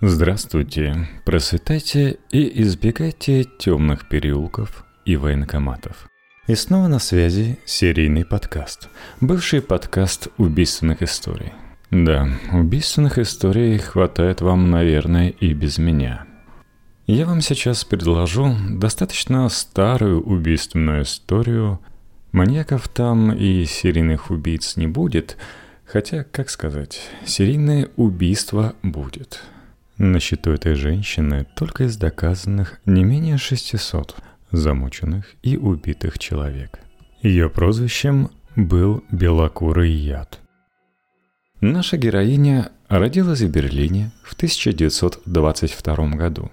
Здравствуйте, просветайте и избегайте темных переулков и военкоматов. И снова на связи серийный подкаст. Бывший подкаст убийственных историй. Да, убийственных историй хватает вам, наверное, и без меня. Я вам сейчас предложу достаточно старую убийственную историю. Маньяков там и серийных убийц не будет, хотя, как сказать, серийное убийство будет – на счету этой женщины только из доказанных не менее 600 замученных и убитых человек. Ее прозвищем был «Белокурый яд». Наша героиня родилась в Берлине в 1922 году.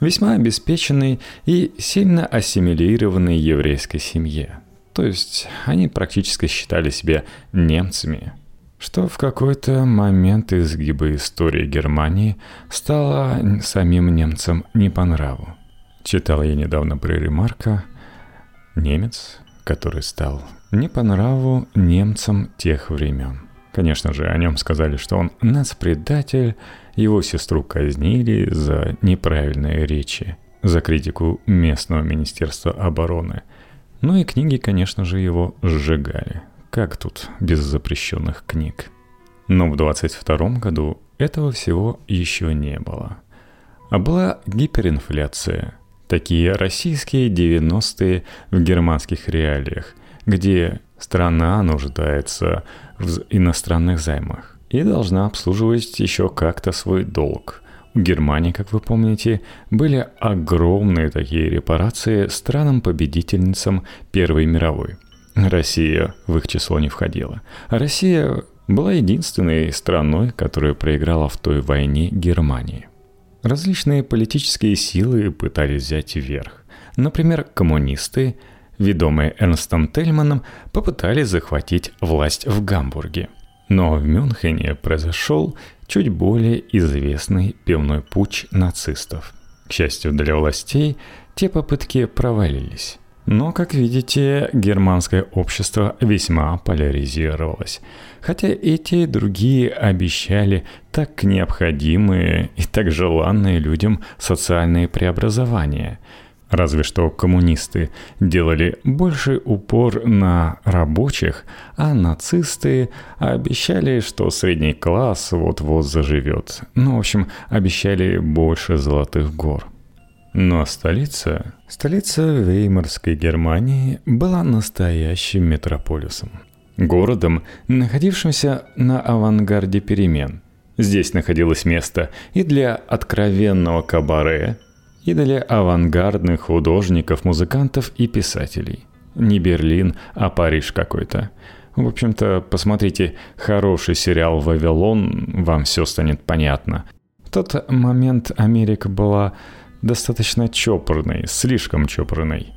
Весьма обеспеченной и сильно ассимилированной еврейской семье. То есть они практически считали себя немцами – что в какой-то момент изгиба истории Германии стало самим немцам не по нраву. Читал я недавно про Ремарка, немец, который стал не по нраву немцам тех времен. Конечно же, о нем сказали, что он нацпредатель, его сестру казнили за неправильные речи, за критику местного министерства обороны. Ну и книги, конечно же, его сжигали. Как тут без запрещенных книг? Но в 22 году этого всего еще не было. А была гиперинфляция. Такие российские 90-е в германских реалиях, где страна нуждается в иностранных займах и должна обслуживать еще как-то свой долг. У Германии, как вы помните, были огромные такие репарации странам-победительницам Первой мировой – Россия в их число не входила. Россия была единственной страной, которая проиграла в той войне Германии. Различные политические силы пытались взять верх. Например, коммунисты, ведомые Эрнстом Тельманом, попытались захватить власть в Гамбурге. Но в Мюнхене произошел чуть более известный пивной путь нацистов. К счастью для властей, те попытки провалились. Но, как видите, германское общество весьма поляризировалось. Хотя и те, и другие обещали так необходимые и так желанные людям социальные преобразования. Разве что коммунисты делали больше упор на рабочих, а нацисты обещали, что средний класс вот-вот заживет. Ну, в общем, обещали больше золотых гор – но столица, столица Веймарской Германии была настоящим метрополисом. Городом, находившимся на авангарде перемен. Здесь находилось место и для откровенного кабаре, и для авангардных художников, музыкантов и писателей. Не Берлин, а Париж какой-то. В общем-то, посмотрите хороший сериал «Вавилон», вам все станет понятно. В тот момент Америка была достаточно чопорной, слишком чопорной,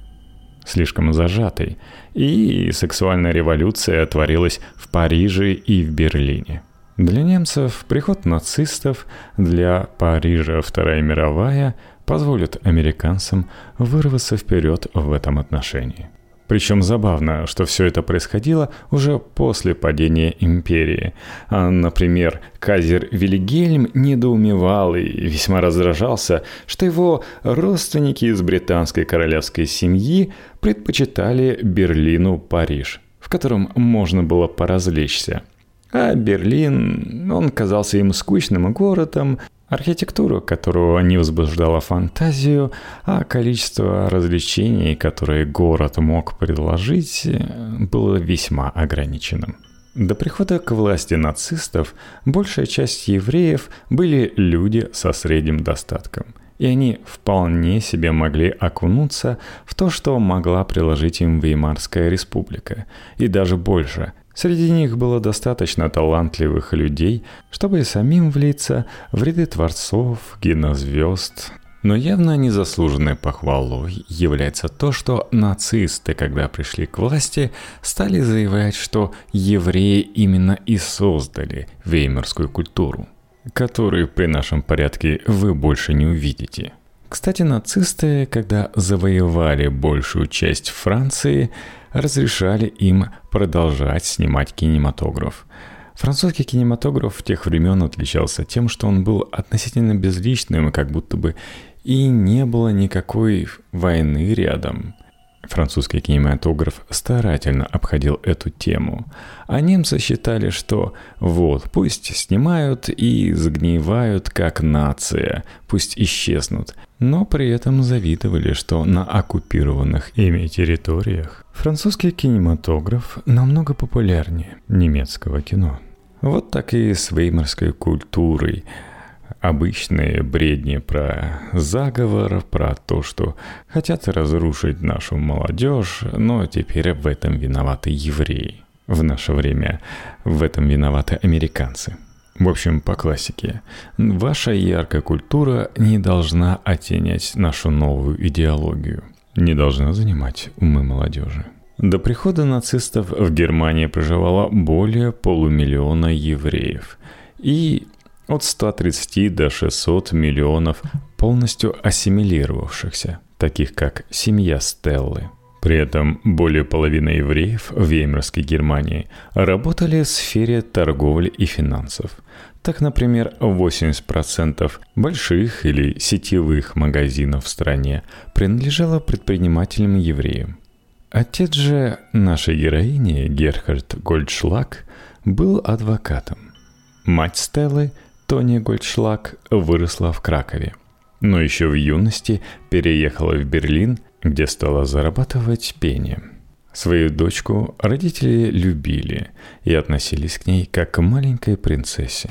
слишком зажатой, и сексуальная революция творилась в Париже и в Берлине. Для немцев приход нацистов, для Парижа Вторая мировая позволит американцам вырваться вперед в этом отношении – причем забавно, что все это происходило уже после падения империи. А, например, Казер Вильгельм недоумевал и весьма раздражался, что его родственники из британской королевской семьи предпочитали Берлину Париж, в котором можно было поразвлечься. А Берлин, он казался им скучным городом, Архитектура, которую не возбуждала фантазию, а количество развлечений, которые город мог предложить, было весьма ограниченным. До прихода к власти нацистов большая часть евреев были люди со средним достатком, и они вполне себе могли окунуться в то, что могла приложить им Веймарская республика, и даже больше – Среди них было достаточно талантливых людей, чтобы и самим влиться в ряды творцов, кинозвезд. Но явно незаслуженной похвалой является то, что нацисты, когда пришли к власти, стали заявлять, что евреи именно и создали веймарскую культуру, которую при нашем порядке вы больше не увидите. Кстати, нацисты, когда завоевали большую часть Франции, разрешали им продолжать снимать кинематограф. Французский кинематограф тех времен отличался тем, что он был относительно безличным как будто бы и не было никакой войны рядом. Французский кинематограф старательно обходил эту тему, а немцы считали, что вот, пусть снимают и загнивают как нация, пусть исчезнут, но при этом завидовали, что на оккупированных ими территориях французский кинематограф намного популярнее немецкого кино. Вот так и с веймарской культурой – обычные бредни про заговор, про то, что хотят разрушить нашу молодежь, но теперь в этом виноваты евреи. В наше время в этом виноваты американцы. В общем, по классике. Ваша яркая культура не должна оттенять нашу новую идеологию, не должна занимать умы молодежи. До прихода нацистов в Германии проживало более полумиллиона евреев. И от 130 до 600 миллионов полностью ассимилировавшихся, таких как семья Стеллы. При этом более половины евреев в Веймарской Германии работали в сфере торговли и финансов. Так, например, 80% больших или сетевых магазинов в стране принадлежало предпринимателям-евреям. Отец же нашей героини, Герхард Гольдшлаг, был адвокатом. Мать Стеллы Тони Гольдшлаг выросла в Кракове, но еще в юности переехала в Берлин, где стала зарабатывать пением. Свою дочку родители любили и относились к ней как к маленькой принцессе.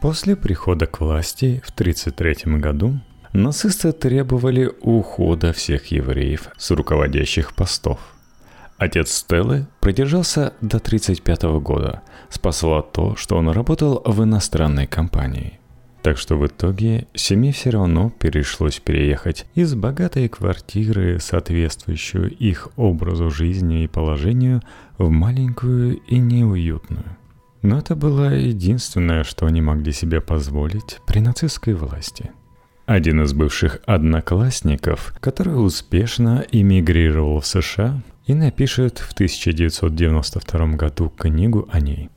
После прихода к власти в 1933 году нацисты требовали ухода всех евреев с руководящих постов – Отец Стеллы продержался до 1935 года. Спасло то, что он работал в иностранной компании. Так что в итоге семье все равно пришлось переехать из богатой квартиры, соответствующую их образу жизни и положению, в маленькую и неуютную. Но это было единственное, что они могли себе позволить при нацистской власти. Один из бывших одноклассников, который успешно эмигрировал в США, и напишет в 1992 году книгу о ней.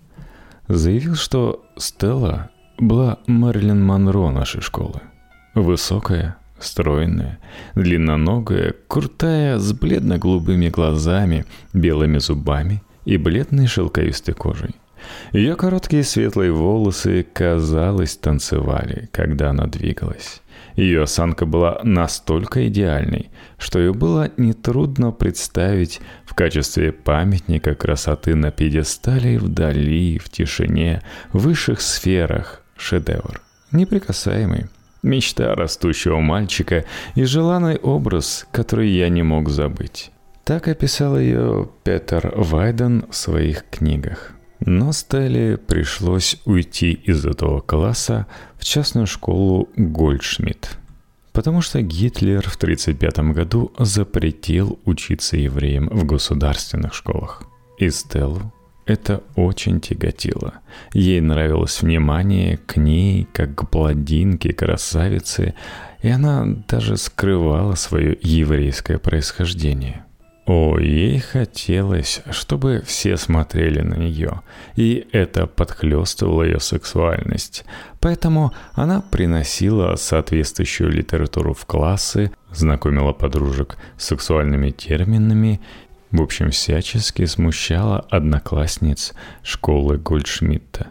Заявил, что Стелла была Мэрилин Монро нашей школы. Высокая, стройная, длинноногая, крутая, с бледно-голубыми глазами, белыми зубами и бледной шелковистой кожей. Ее короткие светлые волосы, казалось, танцевали, когда она двигалась. Ее осанка была настолько идеальной, что ее было нетрудно представить в качестве памятника красоты на пьедестале вдали, в тишине, в высших сферах шедевр. Неприкасаемый. Мечта растущего мальчика и желанный образ, который я не мог забыть. Так описал ее Петер Вайден в своих книгах. Но Стелле пришлось уйти из этого класса в частную школу Гольдшмидт, потому что Гитлер в 1935 году запретил учиться евреям в государственных школах. И Стеллу это очень тяготило. Ей нравилось внимание к ней, как к бладинке, красавице, и она даже скрывала свое еврейское происхождение – о, ей хотелось, чтобы все смотрели на нее, и это подхлестывало ее сексуальность. Поэтому она приносила соответствующую литературу в классы, знакомила подружек с сексуальными терминами, в общем, всячески смущала одноклассниц школы Гольдшмидта.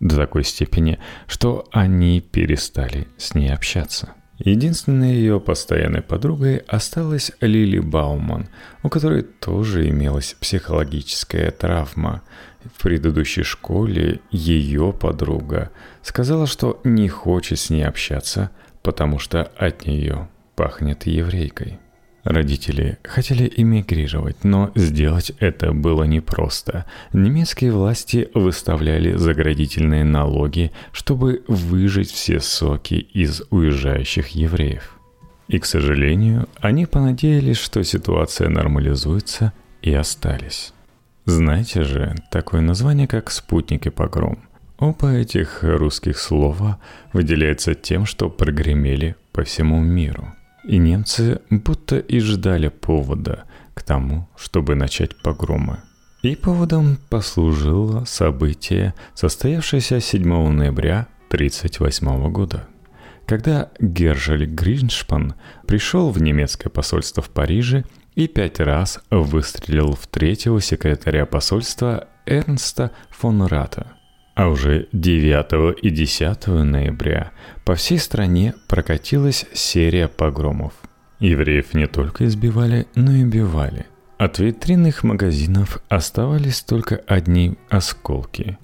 До такой степени, что они перестали с ней общаться. Единственной ее постоянной подругой осталась Лили Бауман, у которой тоже имелась психологическая травма. В предыдущей школе ее подруга сказала, что не хочет с ней общаться, потому что от нее пахнет еврейкой. Родители хотели эмигрировать, но сделать это было непросто. Немецкие власти выставляли заградительные налоги, чтобы выжить все соки из уезжающих евреев. И, к сожалению, они понадеялись, что ситуация нормализуется, и остались. Знаете же, такое название, как «спутник и погром». Оба этих русских слова выделяются тем, что прогремели по всему миру – и немцы будто и ждали повода к тому, чтобы начать погромы. И поводом послужило событие, состоявшееся 7 ноября 1938 года, когда Гержель Гриншпан пришел в немецкое посольство в Париже и пять раз выстрелил в третьего секретаря посольства Эрнста фон Рата. А уже 9 и 10 ноября по всей стране прокатилась серия погромов. Евреев не только избивали, но и убивали. От витринных магазинов оставались только одни осколки.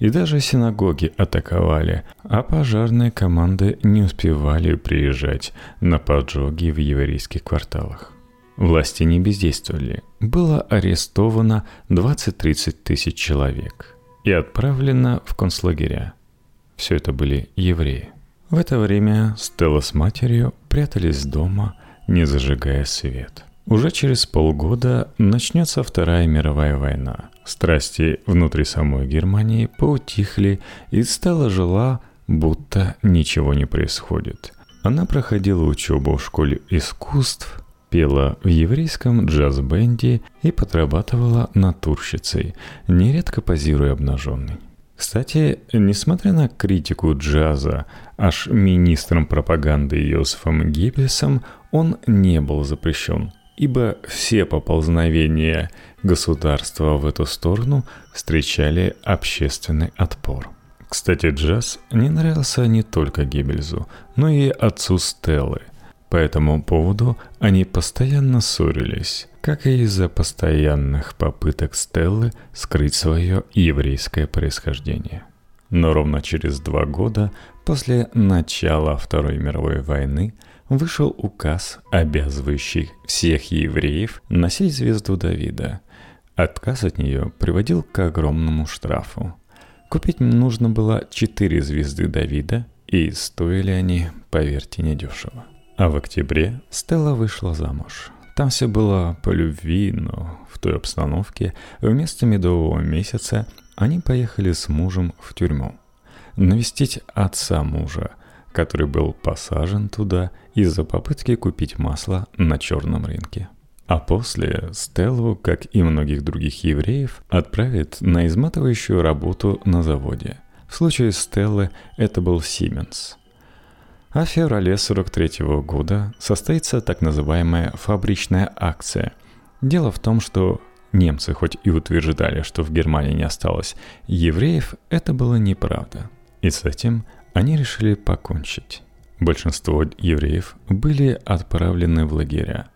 И даже синагоги атаковали, а пожарные команды не успевали приезжать на поджоги в еврейских кварталах. Власти не бездействовали. Было арестовано 20-30 тысяч человек и отправлено в концлагеря. Все это были евреи. В это время Стелла с матерью прятались дома, не зажигая свет. Уже через полгода начнется Вторая мировая война. Страсти внутри самой Германии поутихли, и Стелла жила, будто ничего не происходит. Она проходила учебу в школе искусств, пела в еврейском джаз-бенде и подрабатывала натурщицей, нередко позируя обнаженной. Кстати, несмотря на критику джаза, аж министром пропаганды Йосифом Гиббельсом он не был запрещен, ибо все поползновения государства в эту сторону встречали общественный отпор. Кстати, джаз не нравился не только Гиббельзу, но и отцу Стеллы, по этому поводу они постоянно ссорились, как и из-за постоянных попыток Стеллы скрыть свое еврейское происхождение. Но ровно через два года после начала Второй мировой войны вышел указ, обязывающий всех евреев носить звезду Давида. Отказ от нее приводил к огромному штрафу. Купить нужно было четыре звезды Давида, и стоили они, поверьте, недешево. А в октябре Стелла вышла замуж. Там все было по любви, но в той обстановке вместо медового месяца они поехали с мужем в тюрьму. Навестить отца мужа, который был посажен туда из-за попытки купить масло на черном рынке. А после Стеллу, как и многих других евреев, отправят на изматывающую работу на заводе. В случае Стеллы это был Сименс – а в феврале 43 года состоится так называемая фабричная акция. Дело в том, что немцы хоть и утверждали, что в Германии не осталось евреев, это было неправда. И с этим они решили покончить. Большинство евреев были отправлены в лагеря.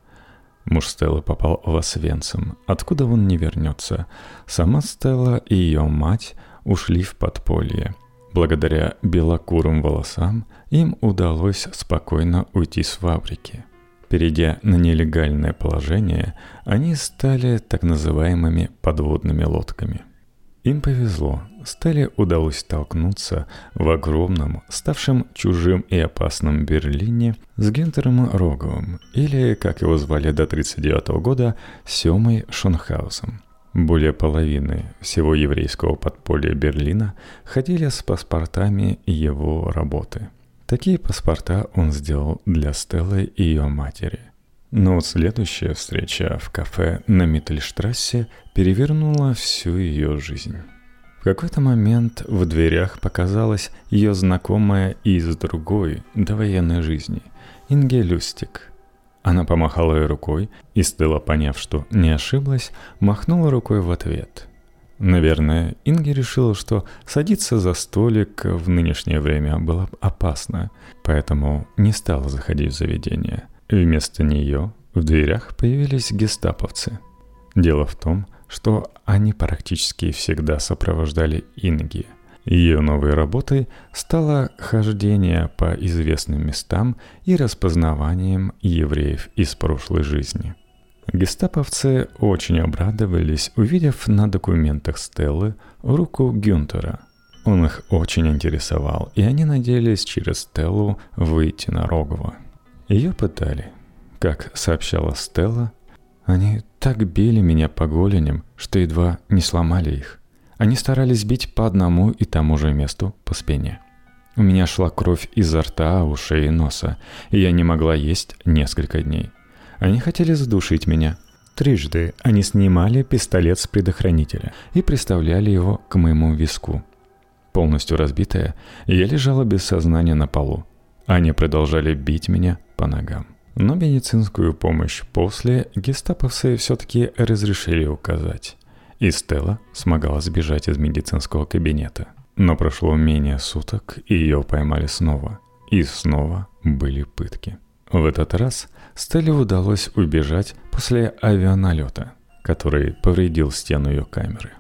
Муж Стеллы попал в Освенцим, откуда он не вернется. Сама Стелла и ее мать ушли в подполье – Благодаря белокурым волосам им удалось спокойно уйти с фабрики. Перейдя на нелегальное положение, они стали так называемыми подводными лодками. Им повезло, Стелле удалось столкнуться в огромном, ставшем чужим и опасном Берлине с Гюнтером Роговым, или, как его звали до 1939 года, Семой Шонхаусом. Более половины всего еврейского подполья Берлина ходили с паспортами его работы. Такие паспорта он сделал для Стеллы и ее матери. Но вот следующая встреча в кафе на Миттельштрассе перевернула всю ее жизнь. В какой-то момент в дверях показалась ее знакомая из другой довоенной жизни – Инге Люстик – она помахала ей рукой, и Стелла, поняв, что не ошиблась, махнула рукой в ответ. Наверное, Инги решила, что садиться за столик в нынешнее время было опасно, поэтому не стала заходить в заведение. Вместо нее в дверях появились гестаповцы. Дело в том, что они практически всегда сопровождали Инги – ее новой работой стало хождение по известным местам и распознаванием евреев из прошлой жизни. Гестаповцы очень обрадовались, увидев на документах Стеллы руку Гюнтера. Он их очень интересовал, и они надеялись через Стеллу выйти на Рогова. Ее пытали. Как сообщала Стелла, они так били меня по голеням, что едва не сломали их. Они старались бить по одному и тому же месту по спине. У меня шла кровь изо рта, ушей и носа, и я не могла есть несколько дней. Они хотели задушить меня. Трижды они снимали пистолет с предохранителя и приставляли его к моему виску. Полностью разбитая, я лежала без сознания на полу. Они продолжали бить меня по ногам. Но медицинскую помощь после гестаповцы все-таки разрешили указать. И Стелла смогла сбежать из медицинского кабинета. Но прошло менее суток, и ее поймали снова. И снова были пытки. В этот раз Стелле удалось убежать после авианалета, который повредил стену ее камеры.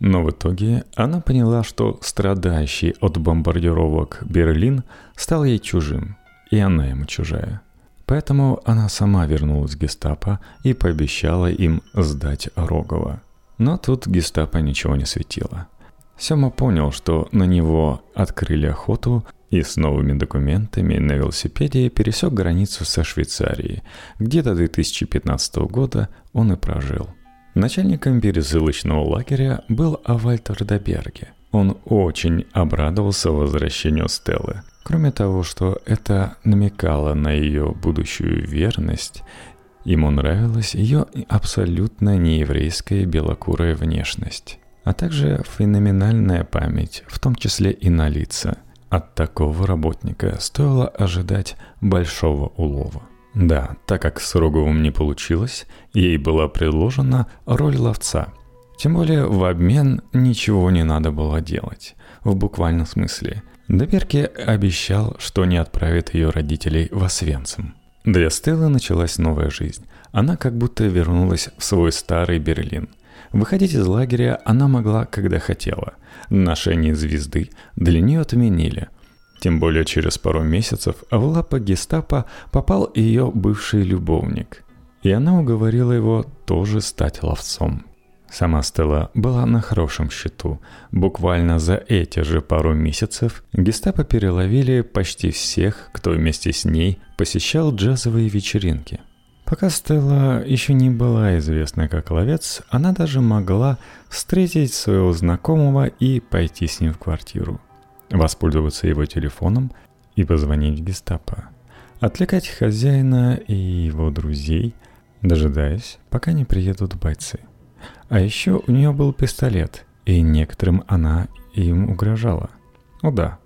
Но в итоге она поняла, что страдающий от бомбардировок Берлин стал ей чужим, и она ему чужая. Поэтому она сама вернулась в гестапо и пообещала им сдать Рогова. Но тут гестапо ничего не светило. Сема понял, что на него открыли охоту и с новыми документами на велосипеде пересек границу со Швейцарией, где до 2015 года он и прожил. Начальником пересылочного лагеря был Авальтер Доберге. Он очень обрадовался возвращению Стеллы. Кроме того, что это намекало на ее будущую верность, ему нравилась ее абсолютно нееврейская белокурая внешность, а также феноменальная память, в том числе и на лица – от такого работника стоило ожидать большого улова. Да, так как с Роговым не получилось, ей была предложена роль ловца. Тем более в обмен ничего не надо было делать. В буквальном смысле. Доберке обещал, что не отправит ее родителей в Освенцим. Для Стеллы началась новая жизнь. Она как будто вернулась в свой старый Берлин. Выходить из лагеря она могла, когда хотела. Ношение звезды для нее отменили. Тем более через пару месяцев в лапы гестапо попал ее бывший любовник. И она уговорила его тоже стать ловцом. Сама Стелла была на хорошем счету. Буквально за эти же пару месяцев гестапо переловили почти всех, кто вместе с ней посещал джазовые вечеринки. Пока Стелла еще не была известна как ловец, она даже могла встретить своего знакомого и пойти с ним в квартиру, воспользоваться его телефоном и позвонить гестапо, отвлекать хозяина и его друзей, дожидаясь, пока не приедут бойцы. А еще у нее был пистолет, и некоторым она им угрожала. О да,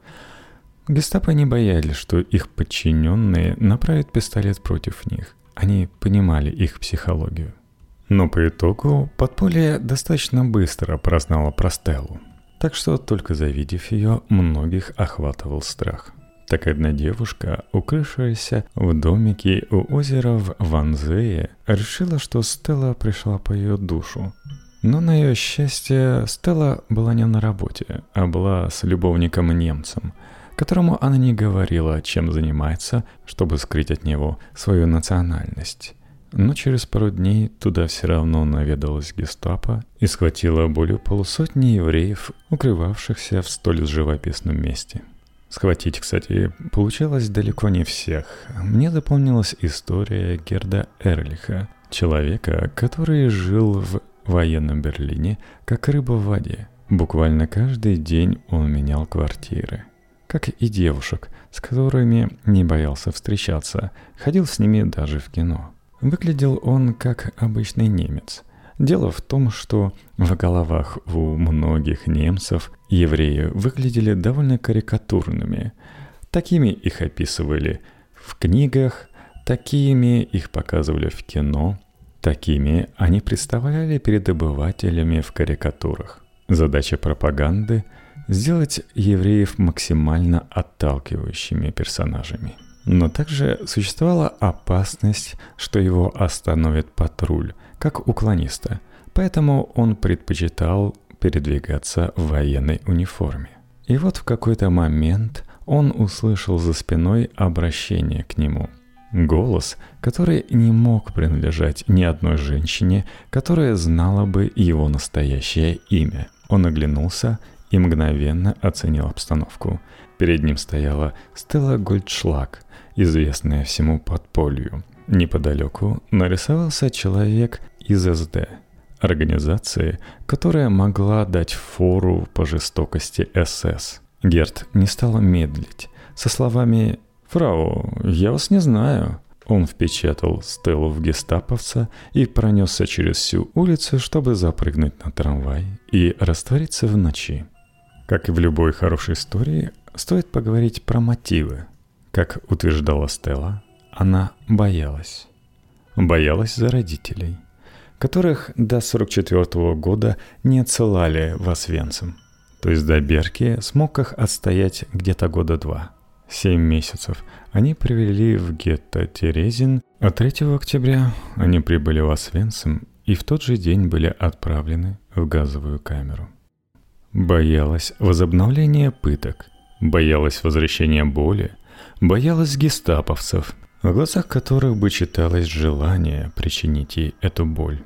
гестапо не боялись, что их подчиненные направят пистолет против них – они понимали их психологию. Но по итогу подполье достаточно быстро прознало про Стеллу. Так что, только завидев ее, многих охватывал страх. Так одна девушка, укрывшаяся в домике у озера в Ванзее, решила, что Стелла пришла по ее душу. Но на ее счастье Стелла была не на работе, а была с любовником-немцем – которому она не говорила, чем занимается, чтобы скрыть от него свою национальность. Но через пару дней туда все равно наведалась гестапо и схватила более полусотни евреев, укрывавшихся в столь живописном месте. Схватить, кстати, получалось далеко не всех. Мне запомнилась история Герда Эрлиха, человека, который жил в военном Берлине, как рыба в воде. Буквально каждый день он менял квартиры как и девушек, с которыми не боялся встречаться, ходил с ними даже в кино. Выглядел он как обычный немец. Дело в том, что в головах у многих немцев евреи выглядели довольно карикатурными. Такими их описывали в книгах, такими их показывали в кино, такими они представляли перед обывателями в карикатурах. Задача пропаганды – сделать евреев максимально отталкивающими персонажами. Но также существовала опасность, что его остановит патруль, как уклониста, поэтому он предпочитал передвигаться в военной униформе. И вот в какой-то момент он услышал за спиной обращение к нему. Голос, который не мог принадлежать ни одной женщине, которая знала бы его настоящее имя. Он оглянулся и мгновенно оценил обстановку. Перед ним стояла Стелла Гольдшлаг, известная всему подполью. Неподалеку нарисовался человек из СД, организации, которая могла дать фору по жестокости СС. Герт не стал медлить. Со словами «Фрау, я вас не знаю». Он впечатал Стеллу в гестаповца и пронесся через всю улицу, чтобы запрыгнуть на трамвай и раствориться в ночи. Как и в любой хорошей истории, стоит поговорить про мотивы. Как утверждала Стелла, она боялась. Боялась за родителей, которых до 44 года не отсылали в Освенцим. То есть до Берки смог их отстоять где-то года два. Семь месяцев они привели в гетто Терезин, а 3 октября они прибыли в Освенцим и в тот же день были отправлены в газовую камеру. Боялась возобновления пыток, боялась возвращения боли, боялась гестаповцев, в глазах которых бы читалось желание причинить ей эту боль.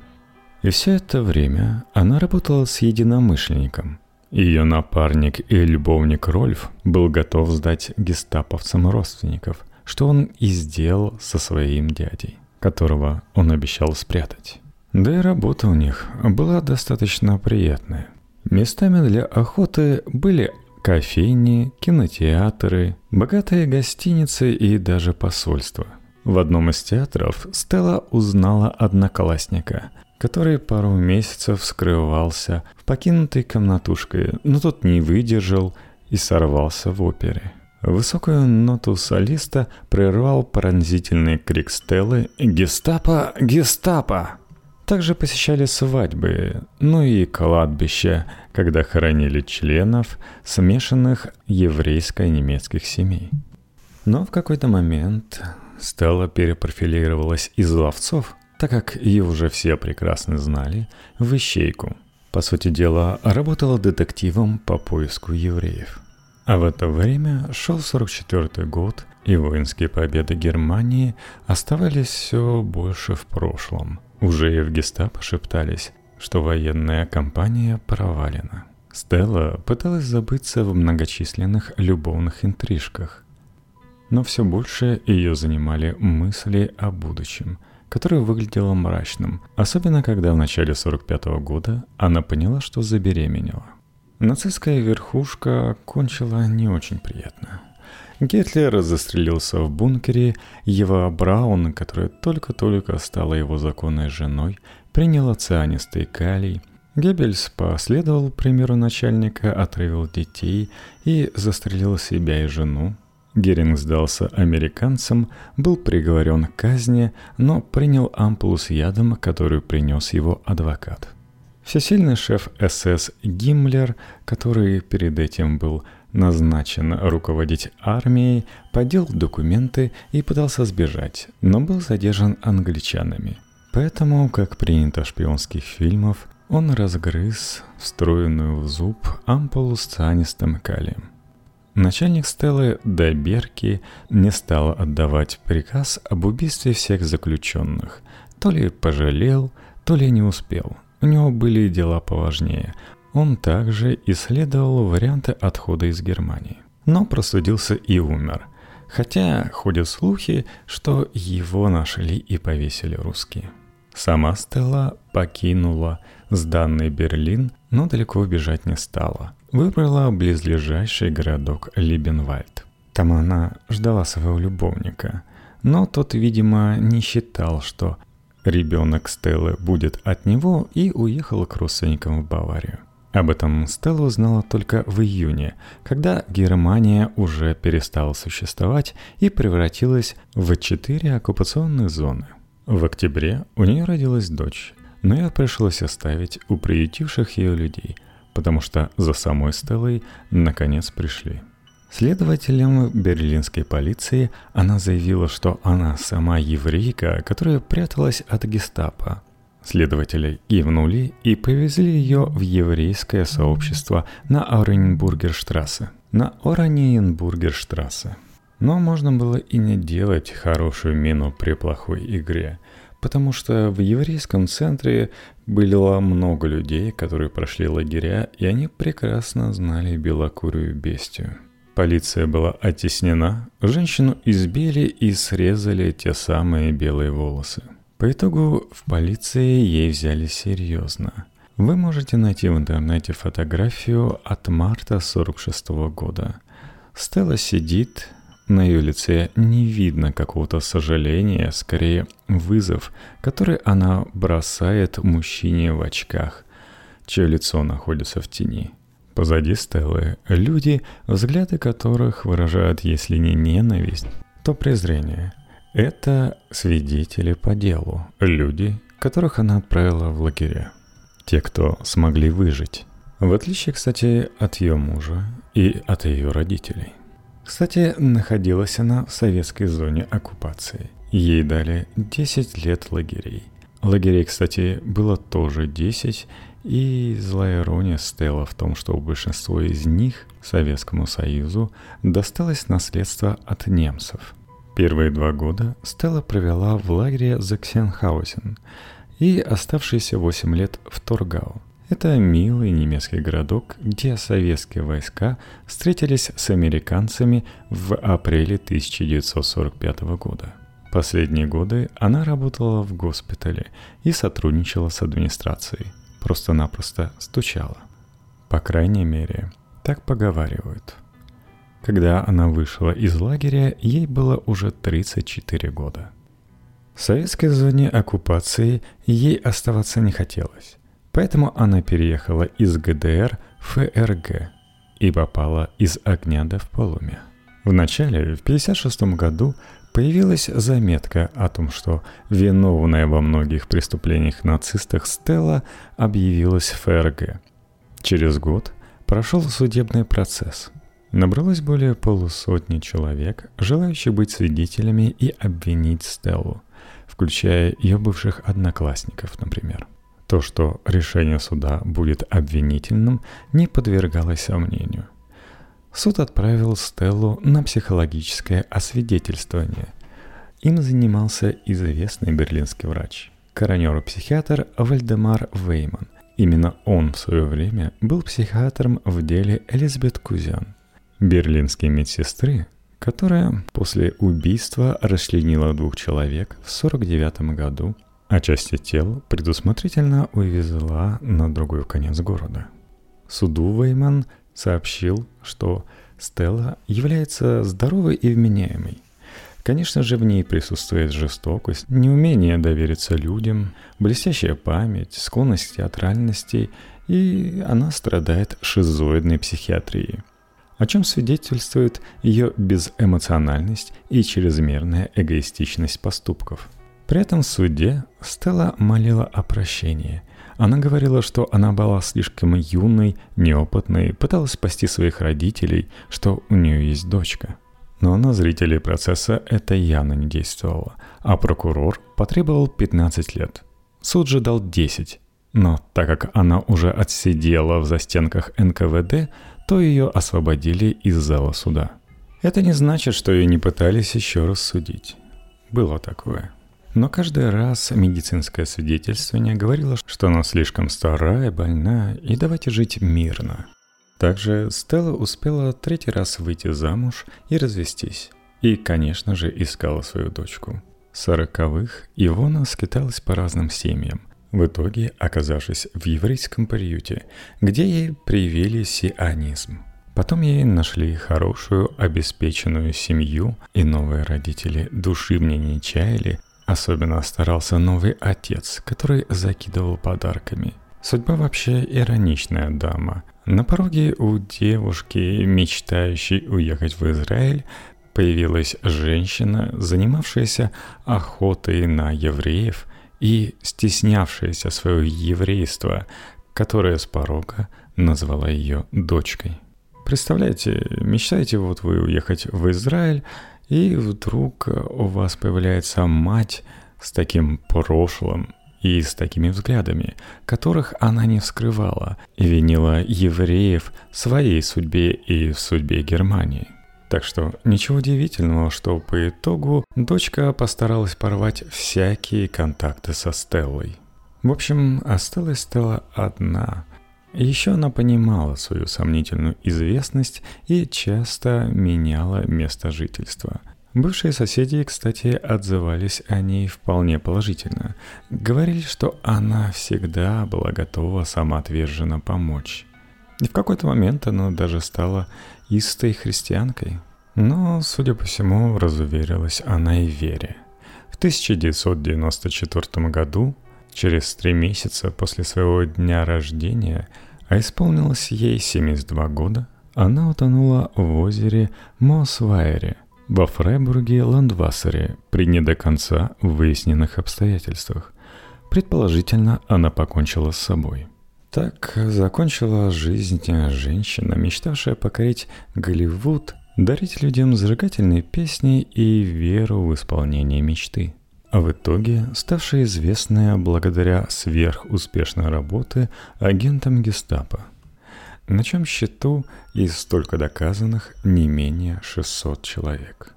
И все это время она работала с единомышленником. Ее напарник и любовник Рольф был готов сдать гестаповцам родственников, что он и сделал со своим дядей, которого он обещал спрятать. Да и работа у них была достаточно приятная. Местами для охоты были кофейни, кинотеатры, богатые гостиницы и даже посольство. В одном из театров Стелла узнала одноклассника, который пару месяцев скрывался в покинутой комнатушке, но тот не выдержал и сорвался в опере. Высокую ноту солиста прервал пронзительный крик Стеллы «Гестапо! Гестапо!». Также посещали свадьбы, ну и кладбища, когда хоронили членов смешанных еврейско-немецких семей. Но в какой-то момент Стелла перепрофилировалась из ловцов, так как ее уже все прекрасно знали, в ищейку. По сути дела, работала детективом по поиску евреев. А в это время шел 44 год, и воинские победы Германии оставались все больше в прошлом – уже и в гестапо шептались, что военная кампания провалена. Стелла пыталась забыться в многочисленных любовных интрижках. Но все больше ее занимали мысли о будущем, которое выглядело мрачным, особенно когда в начале 45 -го года она поняла, что забеременела. Нацистская верхушка кончила не очень приятно. Гитлер застрелился в бункере, Ева Браун, которая только-только стала его законной женой, приняла цианистый калий, Геббельс последовал примеру начальника, отравил детей и застрелил себя и жену. Геринг сдался американцам, был приговорен к казни, но принял ампулу с ядом, которую принес его адвокат. Всесильный шеф СС Гиммлер, который перед этим был назначен руководить армией, подел документы и пытался сбежать, но был задержан англичанами. Поэтому, как принято в шпионских фильмах, он разгрыз встроенную в зуб ампулу с цианистым калием. Начальник Стеллы Дайберки не стал отдавать приказ об убийстве всех заключенных. То ли пожалел, то ли не успел. У него были дела поважнее. Он также исследовал варианты отхода из Германии. Но просудился и умер. Хотя ходят слухи, что его нашли и повесили русские. Сама Стелла покинула сданный Берлин, но далеко убежать не стала. Выбрала близлежащий городок Либенвальд. Там она ждала своего любовника. Но тот, видимо, не считал, что ребенок Стеллы будет от него и уехал к родственникам в Баварию. Об этом Стелла узнала только в июне, когда Германия уже перестала существовать и превратилась в четыре оккупационных зоны. В октябре у нее родилась дочь, но ее пришлось оставить у приютивших ее людей, потому что за самой Стеллой наконец пришли. Следователям берлинской полиции она заявила, что она сама еврейка, которая пряталась от гестапо – Следователи кивнули и повезли ее в еврейское сообщество на Оренбургерштрассе. На Оренбургерштрассе. Но можно было и не делать хорошую мину при плохой игре, потому что в еврейском центре было много людей, которые прошли лагеря, и они прекрасно знали белокурую бестию. Полиция была оттеснена, женщину избили и срезали те самые белые волосы. По итогу в полиции ей взяли серьезно. Вы можете найти в интернете фотографию от марта 46 года. Стелла сидит, На ее лице не видно какого-то сожаления, скорее вызов, который она бросает мужчине в очках, чье лицо находится в тени. Позади Стеллы люди, взгляды которых выражают, если не ненависть, то презрение. Это свидетели по делу, люди, которых она отправила в лагеря. Те, кто смогли выжить. В отличие, кстати, от ее мужа и от ее родителей. Кстати, находилась она в советской зоне оккупации. Ей дали 10 лет лагерей. Лагерей, кстати, было тоже 10, и злая ирония стояла в том, что у большинства из них Советскому Союзу досталось наследство от немцев. Первые два года Стелла провела в лагере Заксенхаузен и оставшиеся 8 лет в Торгау. Это милый немецкий городок, где советские войска встретились с американцами в апреле 1945 года. Последние годы она работала в госпитале и сотрудничала с администрацией. Просто-напросто стучала. По крайней мере, так поговаривают. Когда она вышла из лагеря, ей было уже 34 года. В советской зоне оккупации ей оставаться не хотелось. Поэтому она переехала из ГДР в ФРГ и попала из огня до в полуме. Вначале, в 1956 году, появилась заметка о том, что виновная во многих преступлениях нацистах Стелла объявилась в ФРГ. Через год прошел судебный процесс. Набралось более полусотни человек, желающих быть свидетелями и обвинить Стеллу, включая ее бывших одноклассников, например. То, что решение суда будет обвинительным, не подвергалось сомнению. Суд отправил Стеллу на психологическое освидетельствование. Им занимался известный берлинский врач, коронер-психиатр Вальдемар Вейман. Именно он в свое время был психиатром в деле Элизабет Кузян, берлинской медсестры, которая после убийства расчленила двух человек в 1949 году а части тел предусмотрительно увезла на другой конец города. Суду Вейман сообщил, что Стелла является здоровой и вменяемой. Конечно же, в ней присутствует жестокость, неумение довериться людям, блестящая память, склонность к театральности, и она страдает шизоидной психиатрией, о чем свидетельствует ее безэмоциональность и чрезмерная эгоистичность поступков – при этом в суде Стелла молила о прощении. Она говорила, что она была слишком юной, неопытной, пыталась спасти своих родителей, что у нее есть дочка. Но на зрителей процесса это явно не действовало, а прокурор потребовал 15 лет. Суд же дал 10. Но так как она уже отсидела в застенках НКВД, то ее освободили из зала суда. Это не значит, что ее не пытались еще раз судить. Было такое. Но каждый раз медицинское свидетельствование говорило, что она слишком старая, больна, и давайте жить мирно. Также Стелла успела третий раз выйти замуж и развестись. И, конечно же, искала свою дочку. Сороковых Ивона скиталась по разным семьям, в итоге оказавшись в еврейском приюте, где ей привили сионизм. Потом ей нашли хорошую, обеспеченную семью, и новые родители души мне не чаяли Особенно старался новый отец, который закидывал подарками. Судьба вообще ироничная дама. На пороге у девушки, мечтающей уехать в Израиль, появилась женщина, занимавшаяся охотой на евреев и стеснявшаяся своего еврейства, которая с порога назвала ее дочкой. Представляете, мечтаете вот вы уехать в Израиль, и вдруг у вас появляется мать с таким прошлым и с такими взглядами, которых она не вскрывала, и винила евреев в своей судьбе и в судьбе Германии. Так что ничего удивительного, что по итогу дочка постаралась порвать всякие контакты со Стеллой. В общем, осталась Стелла одна – еще она понимала свою сомнительную известность и часто меняла место жительства. Бывшие соседи, кстати, отзывались о ней вполне положительно. Говорили, что она всегда была готова самоотверженно помочь. И в какой-то момент она даже стала истой христианкой. Но, судя по всему, разуверилась она и Вере. В 1994 году, через три месяца после своего дня рождения, а исполнилось ей 72 года, она утонула в озере Мосвайре во Фрайбурге Ландвассере при не до конца выясненных обстоятельствах. Предположительно, она покончила с собой. Так закончила жизнь женщина, мечтавшая покорить Голливуд, дарить людям зажигательные песни и веру в исполнение мечты. А в итоге ставшая известная благодаря сверхуспешной работе агентом гестапо – на чем счету из столько доказанных не менее 600 человек.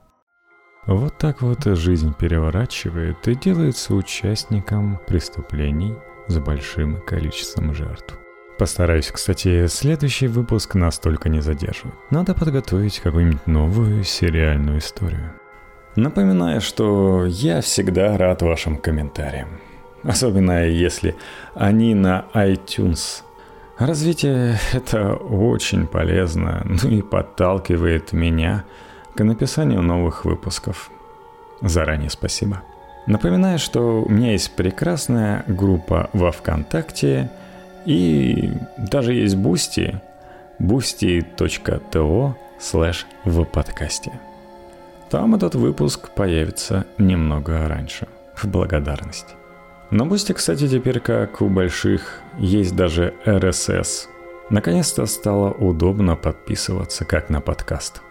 Вот так вот жизнь переворачивает и делается участником преступлений с большим количеством жертв. Постараюсь, кстати, следующий выпуск настолько не задерживать. Надо подготовить какую-нибудь новую сериальную историю. Напоминаю, что я всегда рад вашим комментариям. Особенно если они на iTunes – Развитие — это очень полезно, ну и подталкивает меня к написанию новых выпусков. Заранее спасибо. Напоминаю, что у меня есть прекрасная группа во ВКонтакте и даже есть Boosty, boosty.to слэш в подкасте. Там этот выпуск появится немного раньше, в благодарность. На Boosty, кстати, теперь, как у больших, есть даже RSS. Наконец-то стало удобно подписываться как на подкаст.